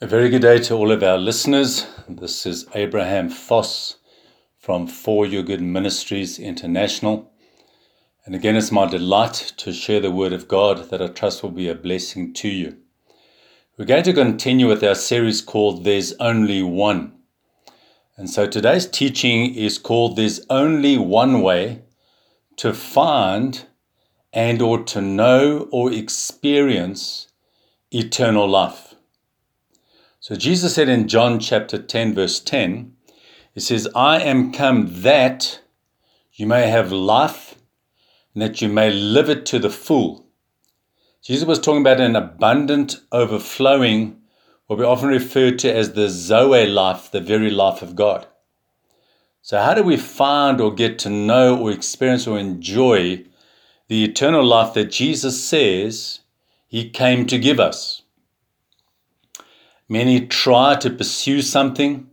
A very good day to all of our listeners. This is Abraham Foss from For Your Good Ministries International. And again, it's my delight to share the Word of God that I trust will be a blessing to you. We're going to continue with our series called There's Only One. And so today's teaching is called There's Only One Way to Find and or to know or experience eternal life. So Jesus said in John chapter 10, verse 10, He says, I am come that you may have life and that you may live it to the full. Jesus was talking about an abundant, overflowing, what we often refer to as the Zoe life, the very life of God. So, how do we find or get to know or experience or enjoy the eternal life that Jesus says He came to give us? Many try to pursue something.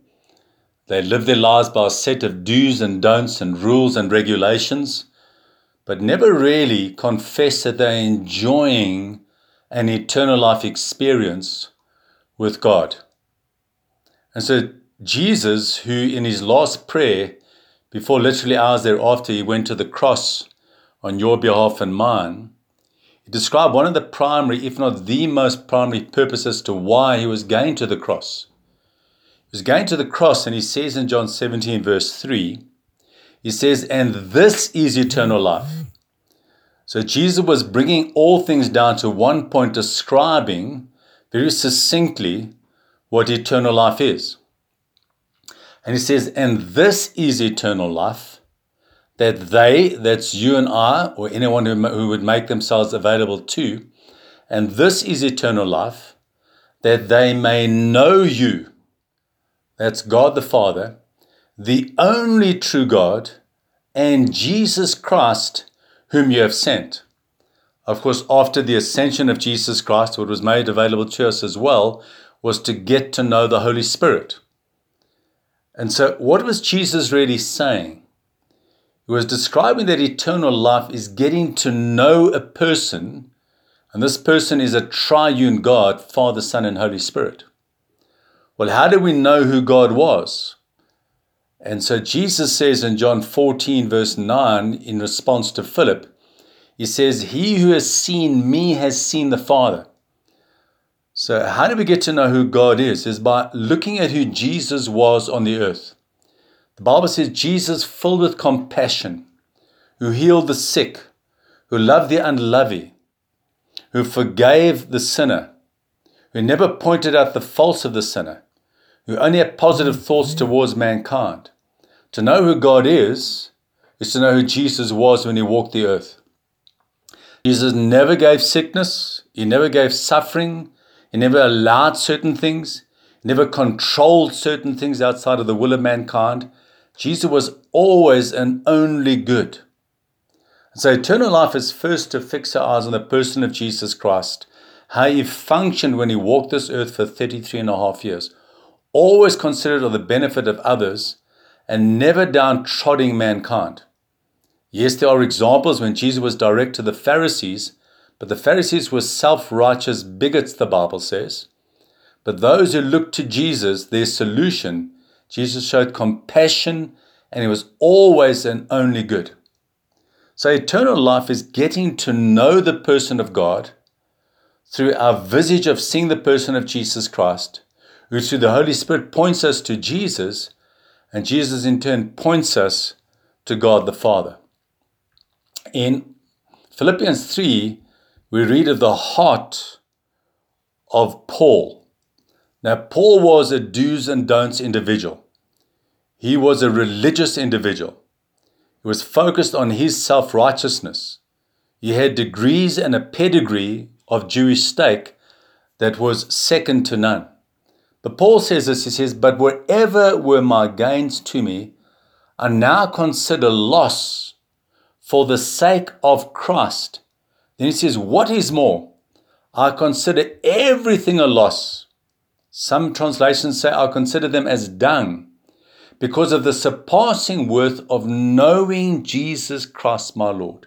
They live their lives by a set of do's and don'ts and rules and regulations, but never really confess that they're enjoying an eternal life experience with God. And so, Jesus, who in his last prayer, before literally hours thereafter, he went to the cross on your behalf and mine, described one of the primary, if not the most primary purposes to why he was going to the cross. He was going to the cross, and he says in John 17, verse 3, he says, And this is eternal life. So Jesus was bringing all things down to one point, describing very succinctly what eternal life is. And he says, And this is eternal life that they, that's you and I, or anyone who, who would make themselves available to, and this is eternal life, that they may know you, that's God the Father, the only true God, and Jesus Christ, whom you have sent. Of course, after the ascension of Jesus Christ, what was made available to us as well was to get to know the Holy Spirit. And so, what was Jesus really saying? He was describing that eternal life is getting to know a person, and this person is a triune God, Father, Son, and Holy Spirit. Well, how do we know who God was? And so Jesus says in John 14, verse 9, in response to Philip, he says, He who has seen me has seen the Father. So, how do we get to know who God is? Is by looking at who Jesus was on the earth. The Bible says Jesus, filled with compassion, who healed the sick, who loved the unlovely, who forgave the sinner, who never pointed out the faults of the sinner, who only had positive thoughts towards mankind. To know who God is, is to know who Jesus was when he walked the earth. Jesus never gave sickness, he never gave suffering, he never allowed certain things, he never controlled certain things outside of the will of mankind. Jesus was always and only good. So eternal life is first to fix our eyes on the person of Jesus Christ, how he functioned when he walked this earth for 33 and a half years, always considered of the benefit of others and never downtrodden mankind. Yes, there are examples when Jesus was direct to the Pharisees, but the Pharisees were self righteous bigots, the Bible says. But those who looked to Jesus, their solution, Jesus showed compassion and he was always and only good. So, eternal life is getting to know the person of God through our visage of seeing the person of Jesus Christ, who through the Holy Spirit points us to Jesus, and Jesus in turn points us to God the Father. In Philippians 3, we read of the heart of Paul. Now, Paul was a do's and don'ts individual. He was a religious individual. He was focused on his self righteousness. He had degrees and a pedigree of Jewish stake that was second to none. But Paul says this he says, But wherever were my gains to me, I now consider loss for the sake of Christ. Then he says, What is more? I consider everything a loss some translations say, I consider them as dung because of the surpassing worth of knowing Jesus Christ, my Lord.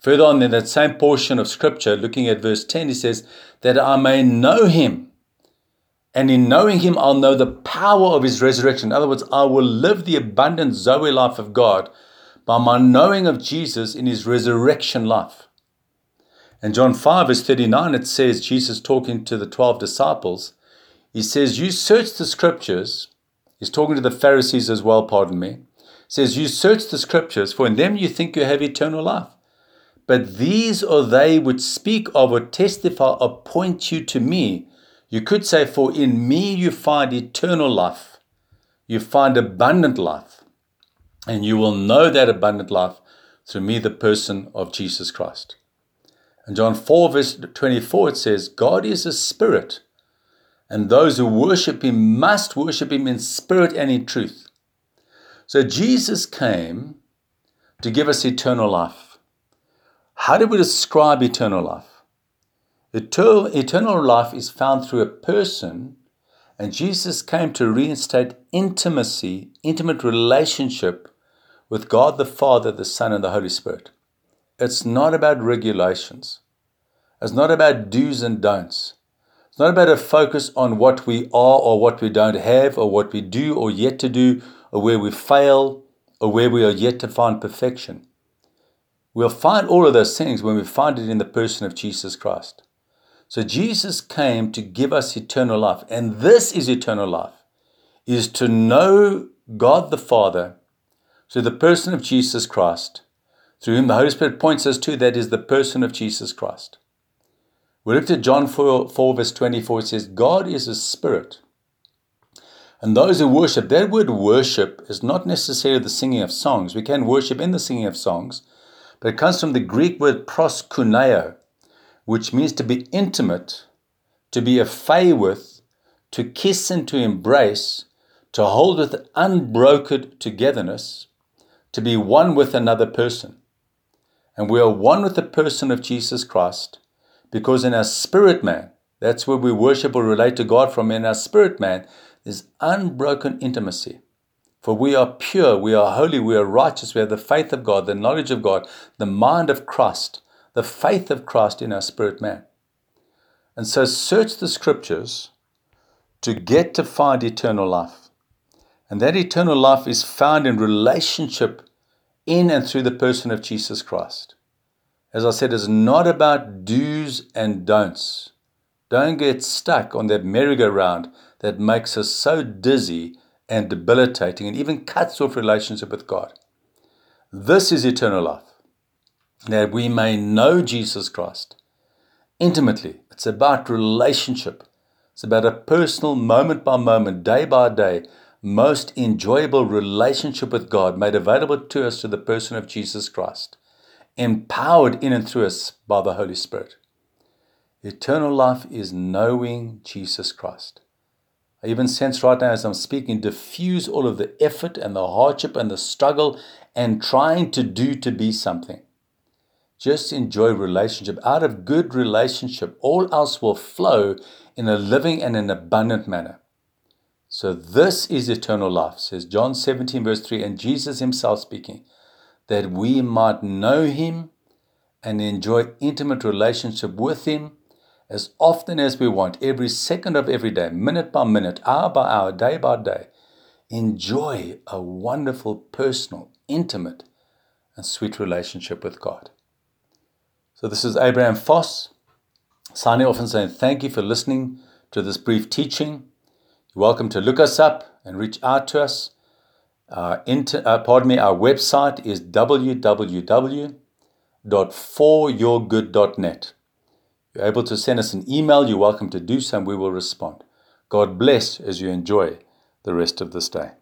Further on in that same portion of scripture, looking at verse 10, he says, That I may know him And in knowing him, I'll know the power of his resurrection. In other words, I will live the abundant Zoe life of God by my knowing of Jesus in his resurrection life. In John 5, verse 39, it says, Jesus talking to the 12 disciples, he says, You search the scriptures. He's talking to the Pharisees as well, pardon me. says, You search the scriptures, for in them you think you have eternal life. But these are they which speak of or testify or point you to me. You could say, For in me you find eternal life, you find abundant life, and you will know that abundant life through me, the person of Jesus Christ. And John 4, verse 24, it says, God is a spirit, and those who worship him must worship him in spirit and in truth. So Jesus came to give us eternal life. How do we describe eternal life? Eternal, life is found through a person, and Jesus came to reinstate intimacy, intimate relationship with God the Father, the Son, and the Holy Spirit. It's not about regulations. It's not about do's and don'ts. Not about a focus on what we are or what we don't have or what we do or yet to do or where we fail or where we are yet to find perfection. We'll find all of those things when we find it in the person of Jesus Christ. So Jesus came to give us eternal life, and this is eternal life, is to know God the Father through the person of Jesus Christ, through whom the Holy Spirit points us to, that is the person of Jesus Christ. We looked at John 4, 4 verse 24, it says, God is a spirit. And those who worship, that word worship is not necessarily the singing of songs. We can worship in the singing of songs, but it comes from the Greek word proskuneo, which means to be intimate, to be affair with, to kiss and to embrace, to hold with unbroken togetherness, to be one with another person. And we are one with the person of Jesus Christ because in our spirit man, that's where we worship or relate to God from, in our spirit man, there's unbroken intimacy. For we are pure, we are holy, we are righteous, we have the faith of God, the knowledge of God, the mind of Christ, the faith of Christ in our spirit man. And so search the scriptures to get to find eternal life. And that eternal life is found in relationship in and through the person of Jesus Christ. As I said, it's not about do's and don'ts. Don't get stuck on that merry-go-round that makes us so dizzy and debilitating and even cuts off relationship with God. This is eternal life, that we may know Jesus Christ intimately. It's about relationship. It's about a personal, moment by moment, day by day, most enjoyable relationship with God made available to us through the person of Jesus Christ, empowered in and through us by the Holy Spirit. Eternal life is knowing Jesus Christ. I even sense right now as I'm speaking, diffuse all of the effort and the hardship and the struggle and trying to do to be something. Just enjoy relationship. Out of good relationship, all else will flow in a living and an abundant manner. So, this is eternal life, says John 17, verse 3, and Jesus himself speaking, that we might know him and enjoy intimate relationship with him as often as we want, every second of every day, minute by minute, hour by hour, day by day, enjoy a wonderful, personal, intimate, and sweet relationship with God. So, this is Abraham Foss signing off and saying thank you for listening to this brief teaching. You're welcome to look us up and reach out to us. Uh, inter, uh, pardon me, our website is www.foryourgood.net you're able to send us an email, you're welcome to do so, and we will respond. God bless as you enjoy the rest of this day.